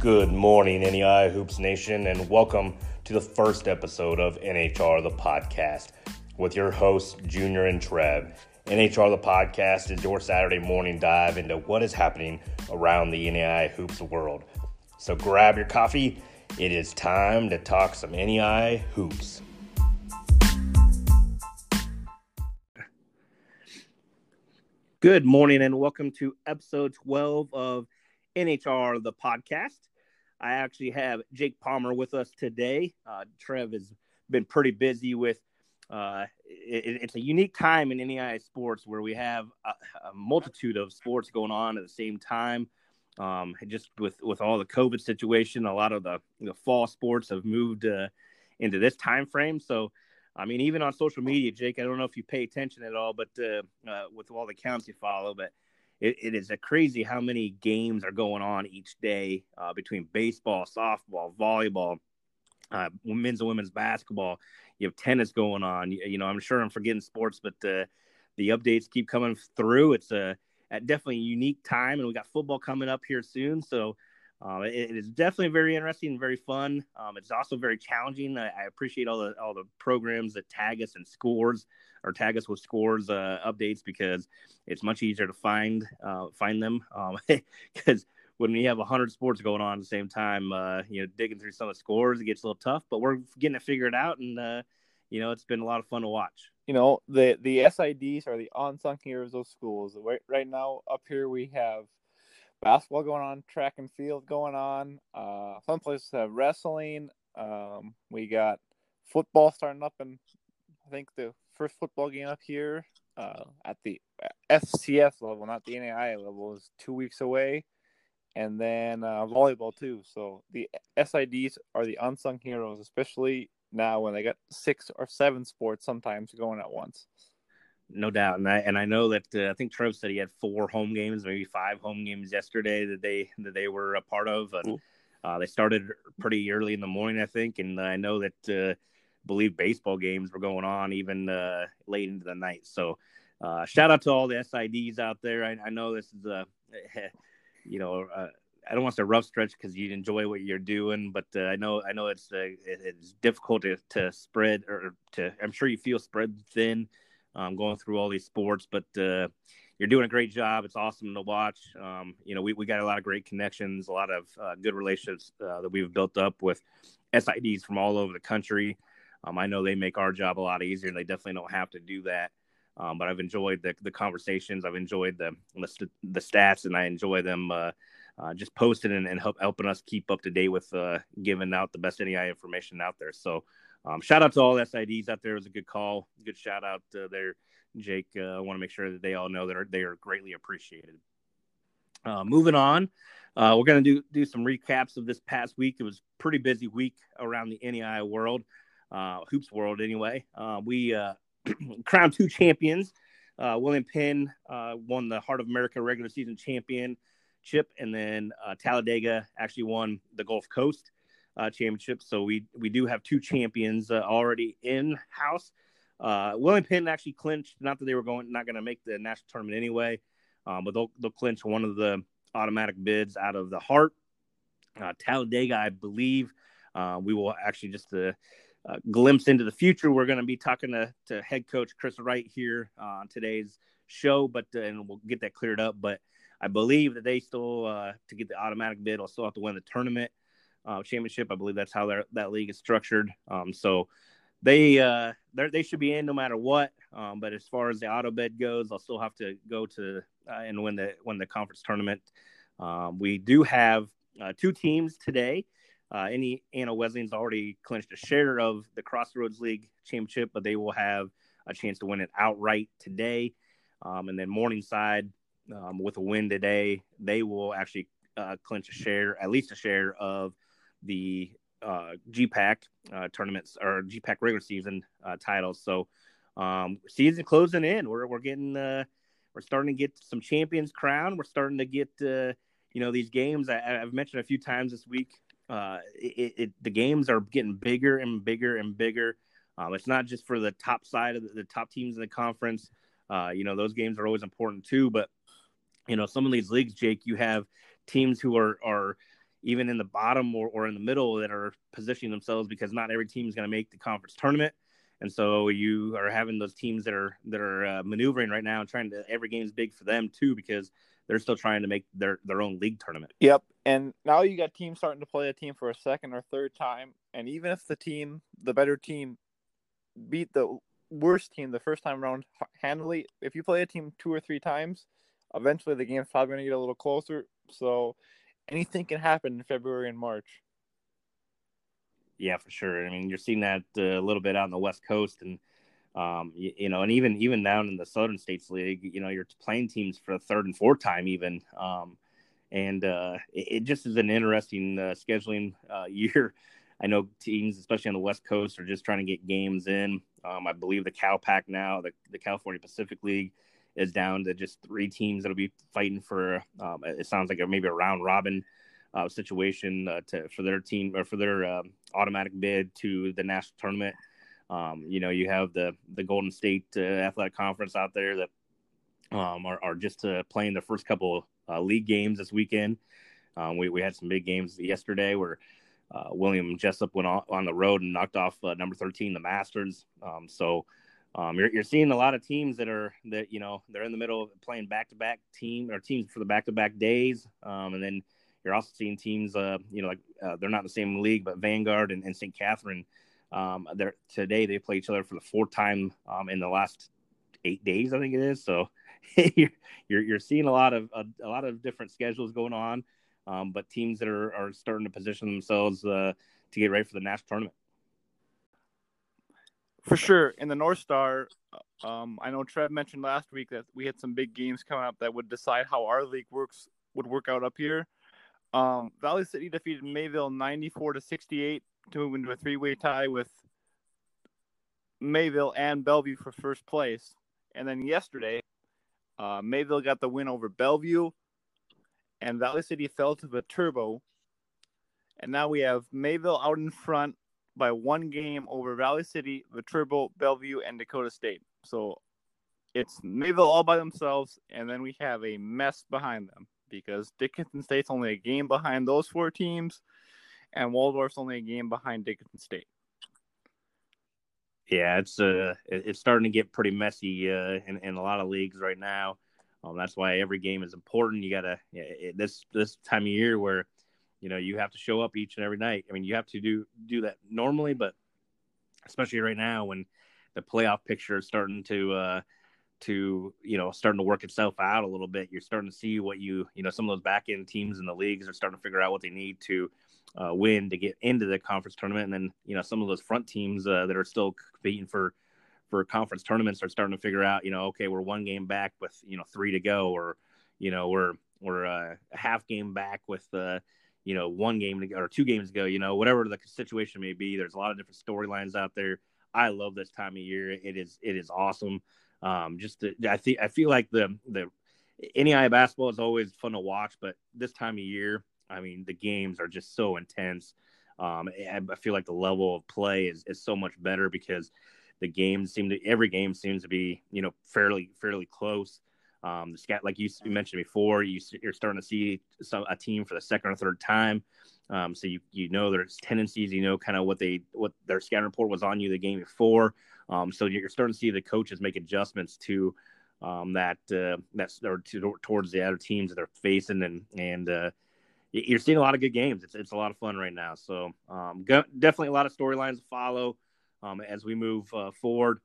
Good morning, NAIA Hoops Nation, and welcome to the first episode of NHR the podcast with your hosts, Junior and Trev. NHR the podcast is your Saturday morning dive into what is happening around the NAIA Hoops world. So grab your coffee. It is time to talk some NAIA Hoops. Good morning, and welcome to episode 12 of NHR the podcast. I actually have Jake Palmer with us today. Uh, Trev has been pretty busy with. Uh, it, it's a unique time in NAIA sports where we have a, a, multitude of sports going on at the same time. Um, just with with all the COVID situation, a lot of the, the fall sports have moved uh, into this time frame. So, I mean, even on social media, Jake, I don't know if you pay attention at all, but uh, uh, with all the accounts you follow, but it, it is a crazy how many games are going on each day uh, between baseball, softball, volleyball, uh, men's and women's basketball. You have tennis going on. You, you know, I'm sure I'm forgetting sports, but uh, the updates keep coming through. It's a, a, definitely a unique time, and we got football coming up here soon. So uh, it, it is definitely very interesting and very fun. Um, it's also very challenging. I, I, appreciate all the all the programs that tag us and scores or tag us with scores uh, updates because it's much easier to find uh, find them because. Um, when we have 100 sports going on at the same time, uh, you know, digging through some of the scores, it gets a little tough, but we're getting it figured out. And, uh, you know, it's been a lot of fun to watch. You know, the, the SIDs are the unsung heroes of schools. Right, right now, up here, we have basketball going on, track and field going on. Uh, some places have wrestling. Um, we got football starting up, and I think the first football game up here uh, at the FCS level, not the NAIA level, is two weeks away. And then uh, volleyball too. So the SIDs are the unsung heroes, especially now when they got six or seven sports sometimes going at once. No doubt, and I and I know that uh, I think Trev said he had four home games, maybe five home games yesterday that they that they were a part of, and uh, they started pretty early in the morning, I think, and I know that uh, believe baseball games were going on even uh, late into the night. So, uh, shout out to all the SIDs out there. I, I know this is a, you know. Uh, I don't want to say rough stretch because you enjoy what you're doing, but uh, I know I know it's uh, it, it's difficult to, to spread or to. I'm sure you feel spread thin um, going through all these sports. But uh, you're doing a great job. It's awesome to watch. Um, you know, we, we got a lot of great connections, a lot of uh, good relationships uh, that we've built up with SIDs from all over the country. Um, I know they make our job a lot easier, and they definitely don't have to do that. Um, but I've enjoyed the, the conversations. I've enjoyed the the, the stats, and I enjoy them uh, uh, just posting and, and help, helping us keep up to date with uh, giving out the best NAIA information out there. So um, shout out to all SIDs out there. It was a good call. Good shout out there, Jake. Uh, I want to make sure that they all know that are, they are greatly appreciated. Uh, moving on, uh, we're going to do do some recaps of this past week. It was pretty busy week around the NAIA world, uh, hoops world anyway. Uh, we crowned two champions. William Penn won the Heart of America regular season championship, and then Talladega actually won the Gulf Coast uh, championship. So we we do have two champions uh, already in house. Uh, William Penn actually clinched. Not that they were going not going to make the national tournament anyway, um, but they'll they'll clinch one of the automatic bids out of the heart. Uh, Talladega, I believe, uh, we will actually just a uh, glimpse into the future. We're going to be talking to, to head coach Chris Wright here on today's show, but and we'll get that cleared up. But I believe that they still to get the automatic bid, will still have to win the tournament uh, championship. I believe that's how that league is structured. Um, so they uh, they should be in no matter what. Um, but as far as the auto bid goes, I'll still have to go to uh, and win the win the conference tournament. Um, we do have uh, two teams today. Uh, any Anna Wesleyan's already clinched a share of the Crossroads League championship, but they will have a chance to win it outright today. Um, and then Morningside, um, with a win today, they will actually uh, clinch a share, at least a share of the uh, GPAC uh, tournaments or GPAC regular season uh, titles. So um, season closing in. We're we're getting uh, we're starting to get some champions crowned. We're starting to get uh, you know these games. I, have mentioned a few times this week. Uh, it, it, the games are getting bigger and bigger and bigger. Um, it's not just for the top side of the, the top teams in the conference. Uh, you know those games are always important too. But you know some of these leagues, Jake, you have teams who are are even in the bottom or, or in the middle that are positioning themselves because not every team is going to make the conference tournament. And so you are having those teams that are that are uh, maneuvering right now and trying to every game is big for them too because they're still trying to make their their own league tournament. Yep. And now you got teams starting to play a team for a second or third time, and even if the team, the better team, beat the worst team the first time around handily, if you play a team two or three times, eventually the game's probably going to get a little closer. So anything can happen in February and March. Yeah, for sure. I mean, you're seeing that uh, a little bit out on the West Coast, and um, you, you, know, and even even down in the Southern States League, you know, you're playing teams for the third and fourth time, even. Um, and uh, it, it, just is an interesting uh, scheduling uh, year. I know teams, especially on the West Coast, are just trying to get games in. Um, I believe the Cal Pac now, the, the California Pacific League, is down to just three teams that'll be fighting for. Um, it sounds like maybe a round robin uh, situation uh, to for their team or for their um, automatic bid to the national tournament. Um, you know, you have the the Golden State uh, Athletic Conference out there that um, are, are just uh, playing their first couple uh, league games this weekend. Um, we we had some big games yesterday where. Uh, William Jessup went on, on, the road and knocked off number 13, the Masters. Um, so, um, you're, you're seeing a lot of teams that are that you know they're in the middle of playing back to back team or teams for the back to back days, um, and then you're also seeing teams uh, you know like uh, they're not in the same league, but Vanguard and, and St. Catherine, um, they're today they play each other for the fourth time um, in the last eight days, I think it is. So you're, you're, seeing a lot of a, a, lot of different schedules going on, um, but teams that are are starting to position themselves uh, to get ready for the national tournament. For sure. In the North Star, um, I know Trev mentioned last week that we had some big games coming up that would decide how our league works would work out up here. Um, Valley City defeated Mayville 94 to 68 to move into a three-way tie with Mayville and Bellevue for first place. And then yesterday, uh, Mayville got the win over Bellevue, and Valley City fell to the Turbo. And now we have Mayville out in front by one game over Valley City, the Turbo, Bellevue, and Dakota State. So it's Mayville all by themselves, and then we have a mess behind them because Dickinson State's only a game behind those four teams, and Waldorf's only a game behind Dickinson State. Yeah, it's uh, it's starting to get pretty messy uh, in in a lot of leagues right now. Um, that's why every game is important. You gotta this this time of year where you know you have to show up each and every night i mean you have to do do that normally but especially right now when the playoff picture is starting to uh to you know starting to work itself out a little bit you're starting to see what you you know some of those back end teams in the leagues are starting to figure out what they need to uh, win to get into the conference tournament and then you know some of those front teams uh, that are still competing for for conference tournaments are starting to figure out you know okay we're one game back with you know three to go or you know we're we're uh, a half game back with uh you know, one game or two games ago, you know, whatever the situation may be. There's a lot of different storylines out there. I love this time of year. It is it is awesome. Um, just to, I think I feel like the the NAIA basketball is always fun to watch, but this time of year, I mean, the games are just so intense. Um, I feel like the level of play is, is so much better because the games seem to every game seems to be you know fairly fairly close. Um, like you mentioned before, you, are starting to see some, a team for the second or third time. Um, so you you know there's tendencies, you know, kind of what they what their scout report was on you the game before. Um, so you're starting to see the coaches make adjustments to um, that uh, that's or to, towards the other teams that they're facing, and and uh, you're seeing a lot of good games. It's it's a lot of fun right now. So um, go, definitely a lot of storylines to follow um, as we move uh, forward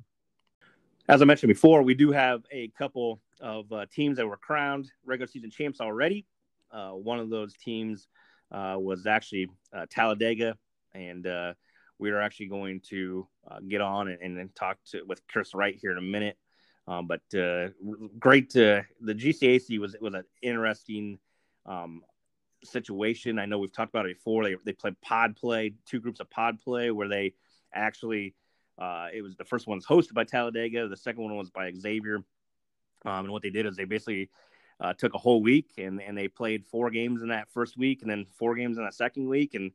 as I mentioned before, we do have a couple of uh, teams that were crowned regular season champs already. Uh, one of those teams uh, was actually uh, Talladega, and uh, we are actually going to get on and, and, talk to with Chris Wright here in a minute. Um, but great, the GCAC was was an interesting um, situation. I know we've talked about it before. They they played pod play, two groups of pod play, where they actually uh, it was the first one was hosted by Talladega. The second one was by Xavier. Um, and what they did is they basically uh, took a whole week and, and they played four games in that first week and then four games in that second week. And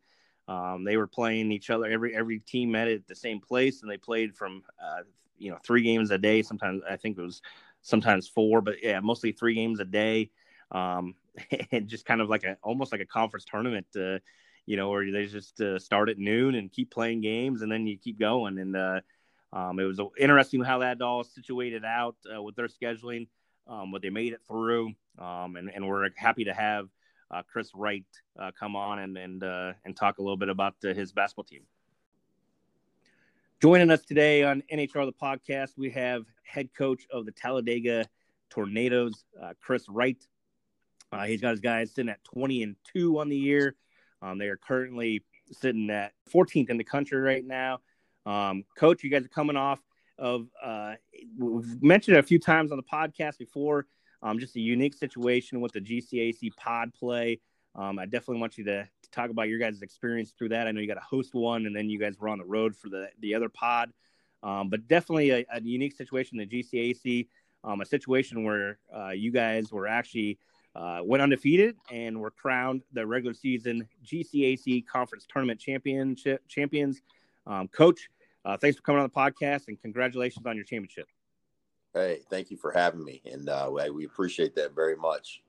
um, they were playing each other. Every every team met at the same place and they played from uh, you know three games a day. Sometimes I think it was sometimes four, but yeah, mostly three games a day. Um, and just kind of like a almost like a conference tournament. Uh, you know, where they just uh, start at noon and keep playing games, and then you keep going. And uh, um, it was interesting how that all situated out uh, with their scheduling, um, but they made it through, um, and, and we're happy to have uh, Chris Wright uh, come on and and and talk a little bit about his basketball team. Joining us today on NHR the podcast, we have head coach of the Talladega Tornadoes, Chris Wright. He's got his guys sitting at 20 and 2 on the year. Um, they are currently sitting at 14th in the country right now. Um, Coach, you guys are coming off of, uh, we've mentioned it a few times on the podcast before, um, just a unique situation with the GCAC pod play. Um, I definitely want you to, to, talk about your guys' experience through that. I know you got to host one, and then you guys were on the road for the, the other pod. Um, but definitely a, a, unique situation the GCAC, um, a situation where uh, you guys were actually – uh, went undefeated and were crowned the regular season GCAC Conference Tournament Championship champions. Um, Coach, uh, thanks for coming on the podcast and congratulations on your championship. Hey, thank you for having me, and uh, we appreciate that very much.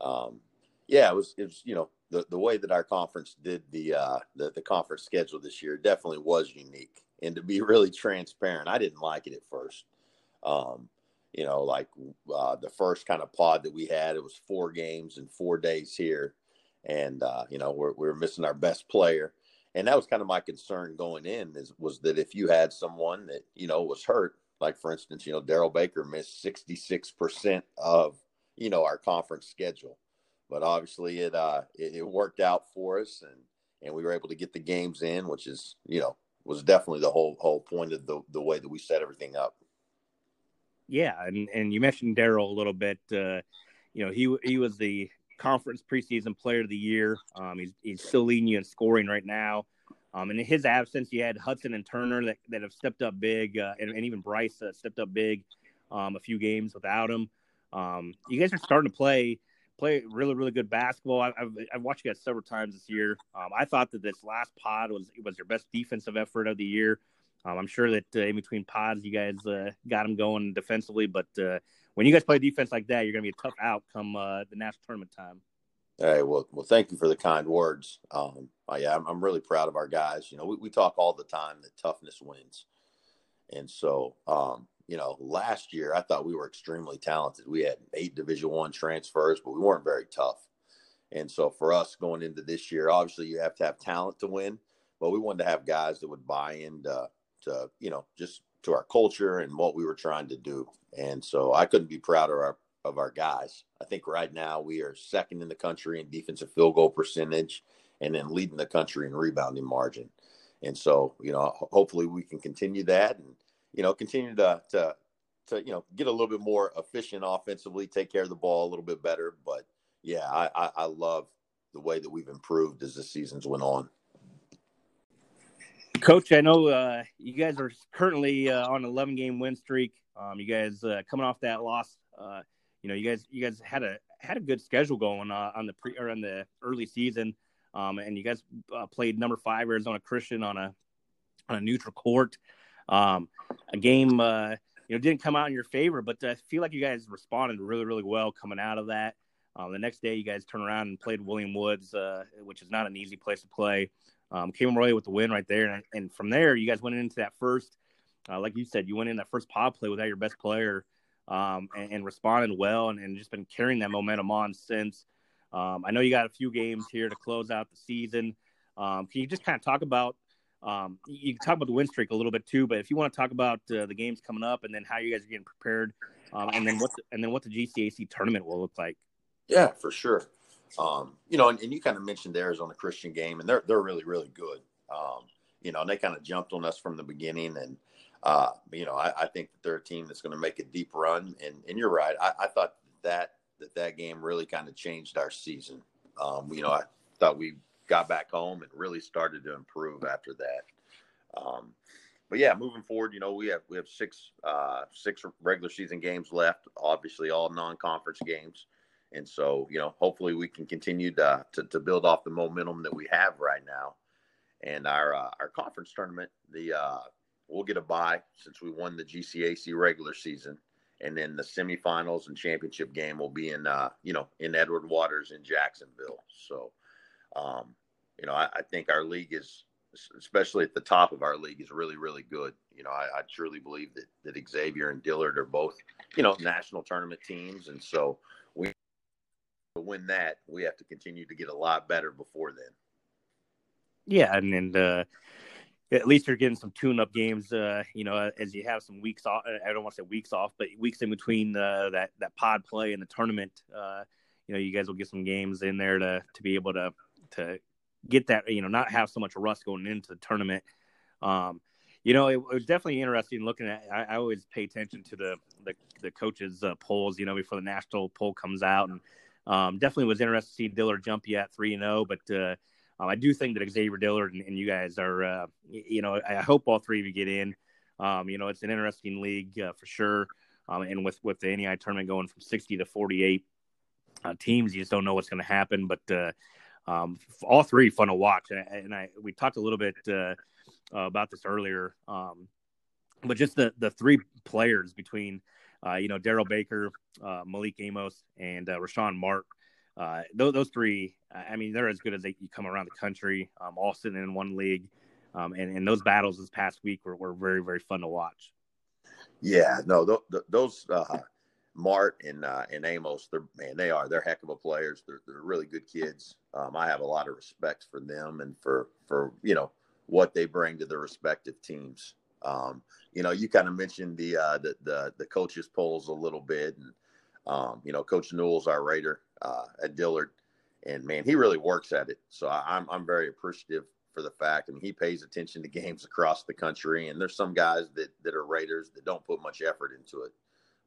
Um, yeah, it was it was you know the the way that our conference did the uh, the the conference schedule this year definitely was unique, and to be really transparent, I didn't like it at first. Um, you know, like uh, the first kind of pod that we had, it was four games in four days here. And, uh, you know, we're, we're missing our best player. And that was kind of my concern going in is was that if you had someone that, you know, was hurt, like for instance, you know, Daryl Baker missed 66% of, you know, our conference schedule. But obviously it, uh, it, it worked out for us and, and we were able to get the games in, which is, you know, was definitely the whole, whole point of the, the way that we set everything up yeah, and and you mentioned Daryl a little bit. Uh, you know, he he was the conference preseason player of the year. Um, he's he's still leading you in scoring right now. Um, and in his absence, you had Hudson and Turner that, that have stepped up big, uh, and, and, even Bryce uh, stepped up big um, a few games without him. Um, you guys are starting to play play really really good basketball. I, have I've watched you guys several times this year. Um, I thought that this last pod was was your best defensive effort of the year. Um, I'm sure that uh, in between pods, you guys uh, got them going defensively. But uh, when you guys play defense like that, you're going to be a tough out come uh, the national tournament time. Hey, well, well, thank you for the kind words. Um, oh, yeah, I'm, I'm, really proud of our guys. You know, we, we talk all the time that toughness wins, and so um, you know, last year I thought we were extremely talented. We had eight Division One transfers, but we weren't very tough. And so for us going into this year, obviously you have to have talent to win, but we wanted to have guys that would buy into uh, you know, just to our culture and what we were trying to do. And so I couldn't be prouder of our, of our guys. I think right now we are second in the country in defensive field goal percentage and then leading the country in rebounding margin. And so, you know, hopefully we can continue that and, you know, continue to, to, to, you know, get a little bit more efficient offensively, take care of the ball a little bit better. But yeah, I, I, I love the way that we've improved as the seasons went on. Coach, I know uh, you guys are currently uh, on an 11 game win streak. Um, you guys uh, coming off that loss. Uh, you know, you guys you guys had a had a good schedule going uh, on the pre or on the early season, um, and you guys uh, played number five Arizona Christian on a on a neutral court. Um, a game you know didn't come out in your favor, but I feel like you guys responded really really well coming out of that. Um, the next day, you guys turn around and played William Woods, which is not an easy place to play. Um, came away with the win right there, and, and from there, you guys went into that first, uh, like you said, you went in that first pod play without your best player, um, and, and, responded well, and, and, just been carrying that momentum on since. Um, I know you got a few games here to close out the season. Um, can you just kind of talk about? Um, you can talk about the win streak a little bit too, but if you want to talk about uh, the games coming up and then how you guys are getting prepared, um, and then what the, and then what the GCAC tournament will look like. Yeah, for sure. Um, you know, and, and you kind of mentioned the Arizona Christian game, and they're they're really really good. Um, you know, they kind of jumped on us from the beginning, and uh, you know, I, I, think that they're a team that's going to make a deep run. And and you're right, I, I thought that that that game really kind of changed our season. Um, you know, I thought we got back home and really started to improve after that. Um, but yeah, moving forward, you know, we have we have six uh, six regular season games left. Obviously, all non-conference games. And so, you know, hopefully we can continue to, to, to build off the momentum that we have right now. And our uh, our conference tournament, the uh, we'll get a bye since we won the GCAC regular season, and then the semifinals and championship game will be in uh, you know in Edward Waters in Jacksonville. So, um, you know, I, I, think our league is, especially at the top of our league, is really really good. You know, I, I truly believe that that Xavier and Dillard are both you know national tournament teams, and so to win that we have to continue to get a lot better before then. Yeah, and and uh, at least you're getting some tune-up games. Uh, you know, as you have some weeks off. I don't want to say weeks off, but weeks in between uh, that that pod play and the tournament. Uh, you know, you guys will get some games in there to to be able to to get that. You know, not have so much rust going into the tournament. Um, you know, it, it, was definitely interesting looking at. I, I, always pay attention to the the, the coaches' uh, polls. You know, before the national poll comes out, and um, definitely was interested to see Dillard jump you at three and zero, oh, but uh, um, I do think that Xavier Dillard and, and you guys are, uh, you know, I hope all three of you get in. Um, you know, it's an interesting league uh, for sure. Um, and with, with the NAIA tournament going from 60 to 48 uh, teams, you just don't know what's going to happen. But uh, um, all three fun to watch. And, and, I we talked a little bit uh, about this earlier. Um, but just the, the three players between, uh, you know, Daryl Baker, Malik Amos, and Rashawn Mark – uh, those, those three, I mean, they're as good as they you come around the country, um, all sitting in one league. Um, and, and those battles this past week were, were very, very fun to watch. Yeah, no, th- those, uh, Mart and, uh, and Amos, they're, man, they are, they're heck of a players. They're, they're really good kids. Um, I have a lot of respect for them and for, for, you know, what they bring to their respective teams. Um, you know, you kind of mentioned the, uh, the, the, the coaches polls a little bit and, um, you know, Coach Newell's our Raider uh, at Dillard, and man, he really works at it. So I, am I'm very appreciative for the fact. I mean, he pays attention to games across the country, and there's some guys that that are Raiders that don't put much effort into it,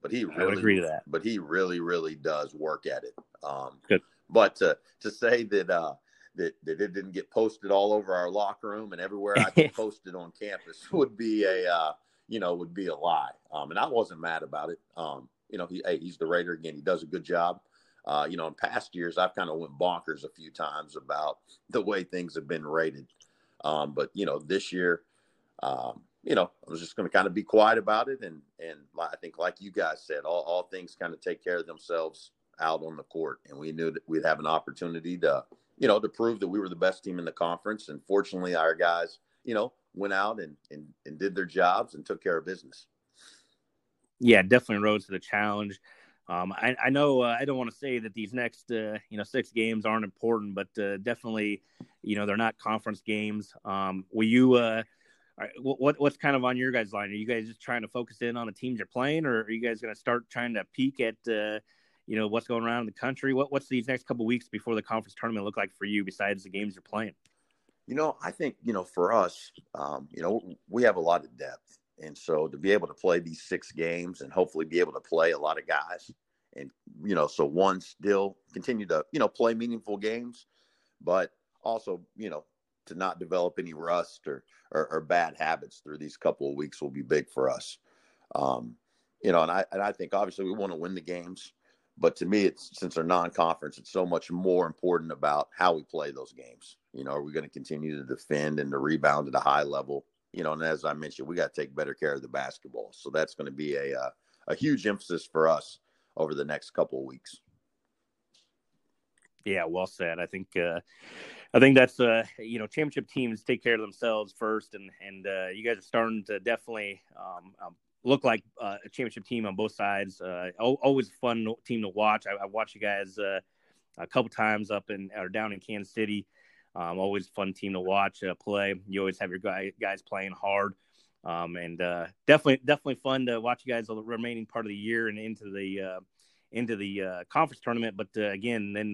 but he really I would agree to that. But he really really does work at it. Um, Good. But to to say that. Uh, that, that it didn't get posted all over our locker room and everywhere I could post it on campus would be a uh, you know would be a lie. Um, and I wasn't mad about it. Um, you know, he hey, he's the Raider again. He does a good job. Uh, you know, in past years, I've kind of went bonkers a few times about the way things have been rated. Um, but you know, this year, um, you know, I was just going to kind of be quiet about it, and and I think, like you guys said, all, all things kind of take care of themselves out on the court, and we knew that we'd have an opportunity to, you know, to prove that we were the best team in the conference. And fortunately, our guys, you know, went out and and, and did their jobs and took care of business. Yeah, definitely rose to the challenge. Um, I, I, know uh, I don't want to say that these next uh, you know six games aren't important, but uh, definitely you know they're not conference games. Um, will you? Uh, what what's kind of on your guys' line? Are you guys just trying to focus in on the teams you're playing, or are you guys going to start trying to peek at uh, you know what's going around in the country? What what's these next couple weeks before the conference tournament look like for you besides the games you're playing? You know, I think you know for us, um, you know, we have a lot of depth. And so to be able to play these six games and hopefully be able to play a lot of guys and, you know, so one still continue to, you know, play meaningful games, but also, you know, to not develop any rust or, or, or bad habits through these couple of weeks will be big for us. Um, you know, and I, and I think obviously we want to win the games, but to me, it's since they're non-conference, it's so much more important about how we play those games. You know, are we going to continue to defend and to rebound at a high level? you know, and as I mentioned, we got to take better care of the basketball. So that's going to be a uh, a huge emphasis for us over the next couple of weeks. Yeah, well said. I think uh, I think that's uh, you know championship teams take care of themselves first, and and uh, you guys are starting to definitely um, um, look like uh, a championship team on both sides. Uh, always fun team to watch. I, I watched you guys uh, a couple times up in or down in Kansas City. Um, always fun team to watch uh, play. You always have your guy, guys playing hard, um, and uh, definitely definitely fun to watch you guys the remaining part of the year and into the uh, into the conference tournament. But again, then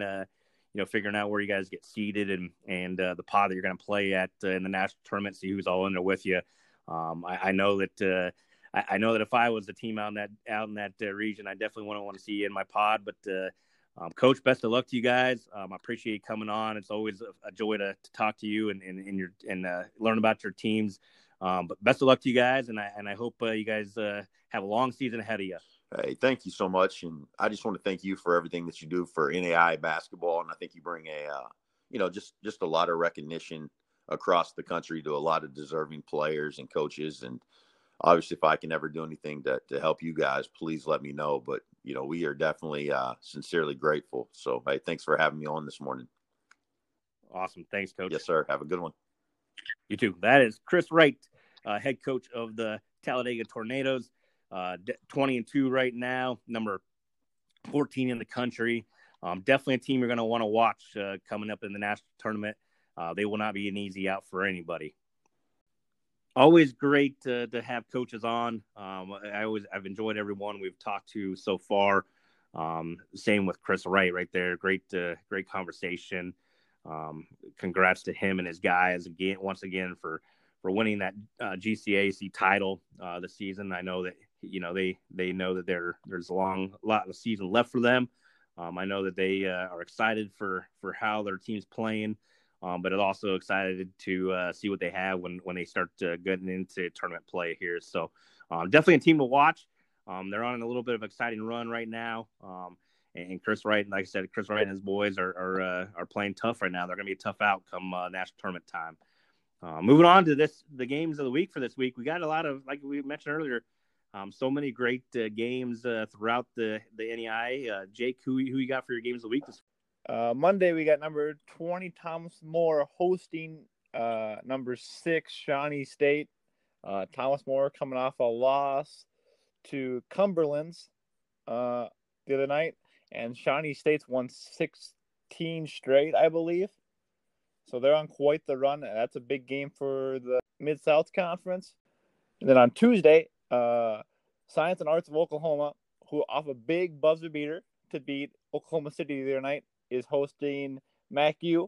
you know figuring out where you guys get seated and and the pod that you're going to play at in the national tournament, see who's all in there with you. Um, I, I, know that. I, I, know that if I was a team out in that out in that region, I definitely wouldn't want to see you in my pod. But um, Coach, best of luck to you guys. Um, I appreciate you coming on. It's always a, a joy to, to, talk to you and, and, and your and uh, learn about your teams. Um, but best of luck to you guys, and I and I hope uh, you guys uh, have a long season ahead of you. Hey, thank you so much, and I just want to thank you for everything that you do for NAIA basketball, and I think you bring a, uh, you know, just just a lot of recognition across the country to a lot of deserving players and coaches, and obviously, if I can ever do anything to, to help you guys, please let me know. But, you know, we are definitely uh, sincerely grateful. So, hey, thanks for having me on this morning. Awesome. Thanks, Coach. Yes, sir. Have a good one. You too. That is Chris Wright, uh, head coach of the Talladega Tornadoes. Uh, 20 and 2 right now, number 14 in the country. Um, definitely a team you're going to want to watch uh, coming up in the national tournament. Uh, they will not be an easy out for anybody. Always great to, to have coaches on. Um, I always I've enjoyed everyone we've talked to so far. Um, same with Chris Wright right there. Great, uh, great conversation. Um, congrats to him and his guys again once again for for winning that uh, GCAC title uh, this season. I know that you know they they know that there there's a long lot of season left for them. Um, I know that they uh, are excited for for how their team's playing, um, but also excited to uh, see what they have when when they start uh, getting into tournament play here. So um, definitely a team to watch. Um, they're on a little bit of exciting run right now. Um, and Chris Wright, like I said, Chris Wright and his boys are are, uh, are playing tough right now. They're going to be a tough out come uh, national tournament time. Uh, moving on to this, the games of the week for this week, we got a lot of, like we mentioned earlier, um, so many great uh, games throughout the the NAIA. Jake, who who you got for your games of the week this? Uh, Monday we got number twenty Thomas More hosting uh, number six Shawnee State. Uh, Thomas More coming off a loss to Cumberland's uh, the other night, and Shawnee State's won sixteen straight, I believe. So they're on quite the run. That's a big game for the Mid South Conference. And then on Tuesday, uh, Science and Arts of Oklahoma, who off a big buzzer beater to beat Oklahoma City the other night, is hosting MacU.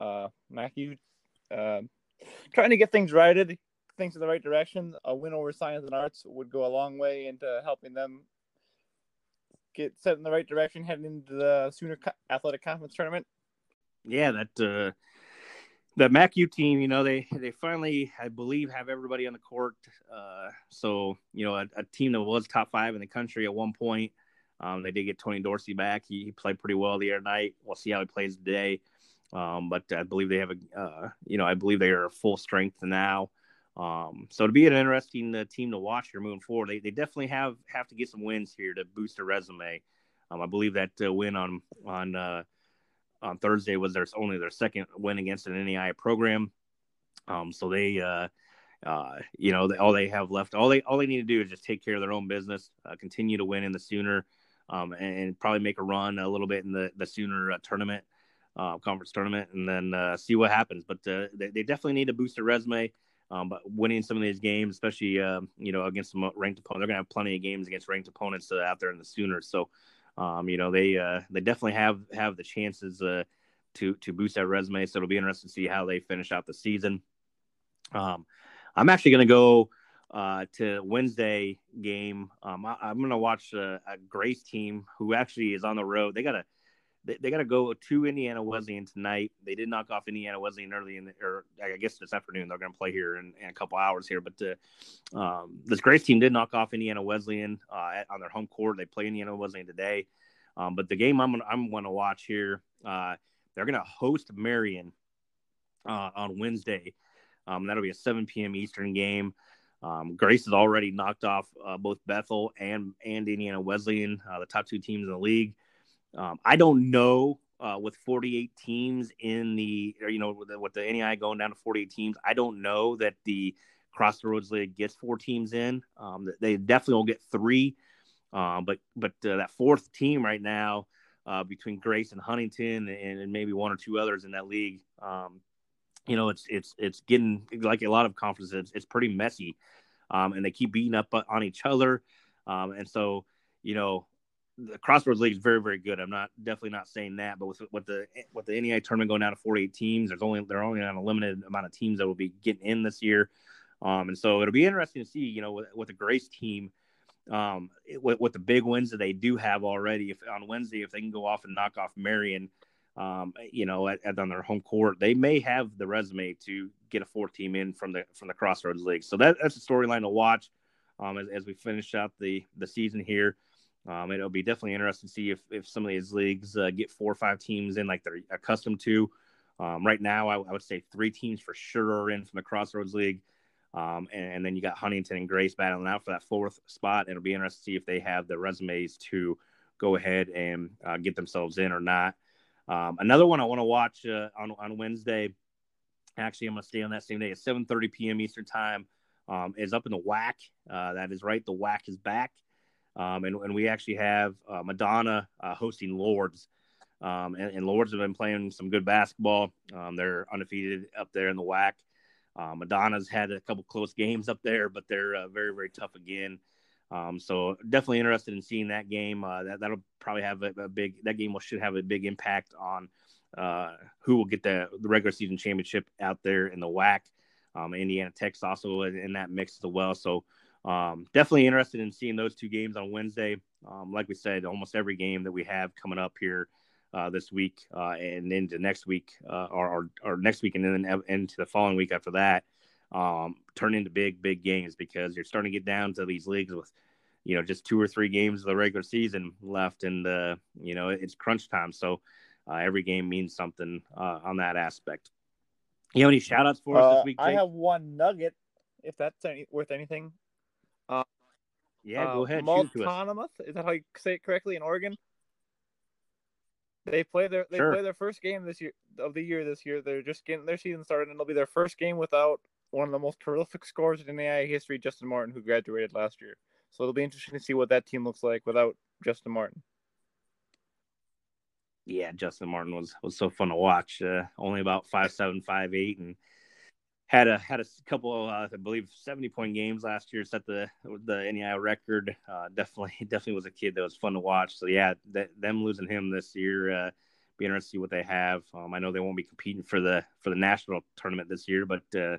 Uh, MacU uh, trying to get things righted, things in the right direction. A win over Science and Arts would go a long way into helping them get set in the right direction heading into the Sooner Athletic Conference tournament. Yeah, that uh, the MacU team, you know, they they finally, I believe, have everybody on the court. Uh, so you know, a, a, team that was top five in the country at one point. Um, they did get Tony Dorsey back. He, he, played pretty well the other night. We'll see how he plays today. Um, but I believe they have a, uh, you know, I believe they are full strength now. Um, so to be an interesting uh, team to watch here moving forward, they, they definitely have have to get some wins here to boost their resume. Um, I believe that uh, win on on uh, on Thursday was their only their second win against an NAIA program. Um, so they, uh, uh, you know, all they have left, all they all they need to do is just take care of their own business, uh, continue to win in the Sooner, um, and, and, probably make a run a little bit in the the Sooner uh, tournament, uh, conference tournament, and then uh, see what happens. But they, they definitely need to boost their resume. Um, but winning some of these games, especially um, you know against some ranked opponents, they're gonna have plenty of games against ranked opponents out there in the Sooner. So um, you know, they uh, they definitely have have the chances uh, to to boost that resume. So it'll be interesting to see how they finish out the season. Um, I'm actually to go uh, to Wednesday game. Um, I, am going to watch a, a, Grace team who actually is on the road. They got a they, they got to go to Indiana Wesleyan tonight. They did knock off Indiana Wesleyan early in the, or I guess this afternoon. They're going to play here in, in, a couple hours here. But uh, um, this Grace team did knock off Indiana Wesleyan uh, on their home court. They play Indiana Wesleyan today. Um, but the game I'm gonna, I'm going to watch here, uh, they're going to host Marion uh, on Wednesday. Um, that'll be a 7 p.m. Eastern game. Um, Grace has already knocked off uh, both Bethel and and Indiana Wesleyan, uh, the top two teams in the league. Um, I don't know uh, with 48 teams in the, or, you know, with the, with the NAIA going down to 48 teams, I don't know that the Crossroads League gets four teams in. Um, they definitely will get three, um, but but uh, that fourth team right now uh, between Grace and Huntington and, and, maybe one or two others in that league, um, you know, it's it's it's getting like a lot of conferences. It's, it's pretty messy, um, and they keep beating up on each other, um, and so you know the Crossroads League is very, very good. I'm not definitely not saying that, but with with the with the NAIA tournament going down to 48 teams, there's only they're only on a limited amount of teams that will be getting in this year, um, and so it'll be interesting to see, you know, with, with the Grace team, um, with, with the big wins that they do have already. If on Wednesday, if they can go off and knock off Marion, um, you know, at, at, on their home court, they may have the resume to get a fourth team in from the from the Crossroads League. So that, that's a storyline to watch um, as, as we finish out the the season here. Um, it'll be definitely interesting to see if, if some of these leagues uh, get four or five teams in like they're accustomed to. Um, right now, I, I, would say three teams for sure are in from the Crossroads League. Um, and, and, then you got Huntington and Grace battling out for that fourth spot. It'll be interesting to see if they have the resumes to go ahead and uh, get themselves in or not. Um, another one I want to watch uh, on on Wednesday. Actually, I'm going to stay on that same day at 7:30 p.m. Eastern time. Um, is up in the WAC. Uh, that is right. The WAC is back, um, and, and we actually have uh, Madonna uh, hosting Lourdes. Um, and, and, Lourdes have been playing some good basketball. Um, they're undefeated up there in the WAC. Uh, Madonna's had a couple close games up there, but they're uh, very, very tough again. Um, so definitely interested in seeing that game. Uh, that that'll probably have a, a, big. That game will should have a big impact on uh, who will get the, the regular season championship out there in the WAC. Um, Indiana Tech's also in, in, that mix as well. So um, definitely interested in seeing those two games on Wednesday. Um, like we said, almost every game that we have coming up here uh, this week uh, and into next week, uh, or, or, or, next week, and then into the following week after that, um, turn into big, big games because you're starting to get down to these leagues with, you know, just two or three games of the regular season left, and uh, you know it's crunch time. So uh, every game means something uh, on that aspect. You have any shout outs for us this week? Jake? I have one nugget, if that's any, worth anything. yeah, go ahead. Multnomah, is that how you say it correctly in Oregon? They play their they sure. play their first game this year of the year this year. They're just getting their season started, and it'll be their first game without one of the most prolific scorers in NAIA history, Justin Martin, who graduated last year. So it'll be interesting to see what that team looks like without Justin Martin. Yeah, Justin Martin was was so fun to watch. Uh, only about five seven, five eight, and had a had a couple, uh, I believe, seventy point games last year. Set the the NAIA record. Uh, definitely, definitely was a kid that was fun to watch. So yeah, th- them losing him this year, uh, be interested to see what they have. Um, I know they won't be competing for the for the national tournament this year, but uh,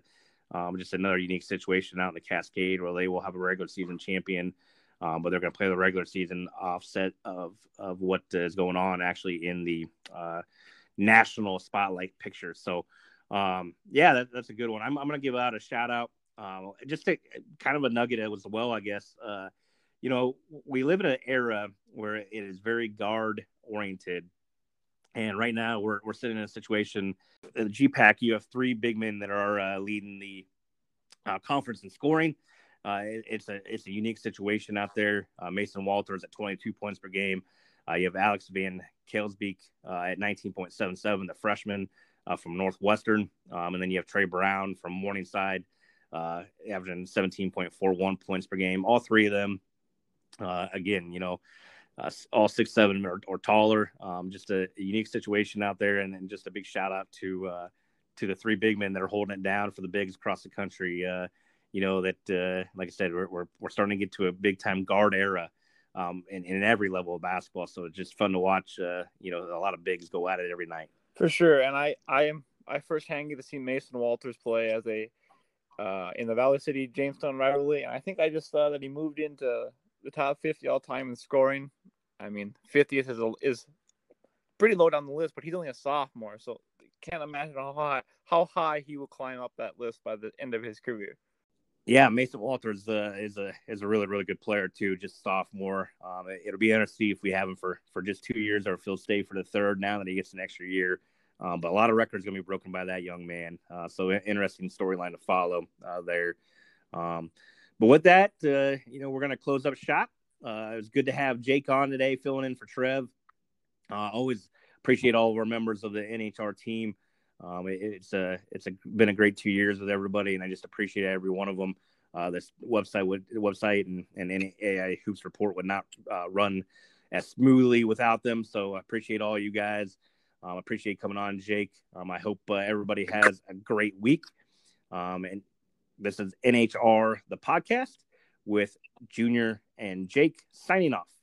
um, just another unique situation out in the Cascade where they will have a regular season champion. Um, but they're going to play the regular season offset of of what is going on actually in the uh, national spotlight picture. So um, yeah, that, that's a good one. I'm, I'm going to give out a shout out. Uh, just to, kind of a nugget as well, I guess. Uh, you know, we live in an era where it is very guard oriented. And right now we're, we're sitting in a situation the GPAC, you have three big men that are uh, leading the uh, conference in scoring. Uh, it, it's a it's a unique situation out there. Uh, Mason Walters at 22 points per game. Uh, you have Alex Van Kelsbeek uh, at 19.77, the freshman uh, from Northwestern. Um, and then you have Trey Brown from Morningside, uh, averaging 17.41 points per game. All three of them, uh, again, you know, uh, all six seven or, or taller. Um, just a, unique situation out there, and, and, just a big shout out to uh, to the three big men that are holding it down for the bigs across the country. Uh, you know that, like I said, we're, we're, we're starting to get to a big time guard era. Um, in, in every level of basketball, so it's just fun to watch. you know, a lot of bigs go at it every night. For sure, and I I am I firsthand get to see Mason Walters play as a uh, in the Valley City Jamestown rivalry, and I think I just saw that he moved into the top 50 all time in scoring. I mean, 50th is a, is pretty low down the list, but he's only a sophomore, so can't imagine how high how high he will climb up that list by the end of his career. Yeah, Mason Walters uh, is a is a really really good player too. Just sophomore. Um, it, will be interesting if we have him for for just two years or if he'll stay for the third. Now that he gets an extra year, um, but a lot of records going to be broken by that young man. Uh, so interesting storyline to follow uh, there. Um, but with that, uh, you know, we're going to close up shop. Uh, it was good to have Jake on today, filling in for Trev. Uh, always appreciate all of our members of the NHR team. Um, it, it's a it's a, been a great two years with everybody, and I just appreciate every one of them. Uh, this website would website and and NAIA hoops report would not run as smoothly without them. So I appreciate all you guys. Um, appreciate coming on, Jake. Um, I hope uh, everybody has a great week. Um, and this is NHR, the podcast with Junior and Jake signing off.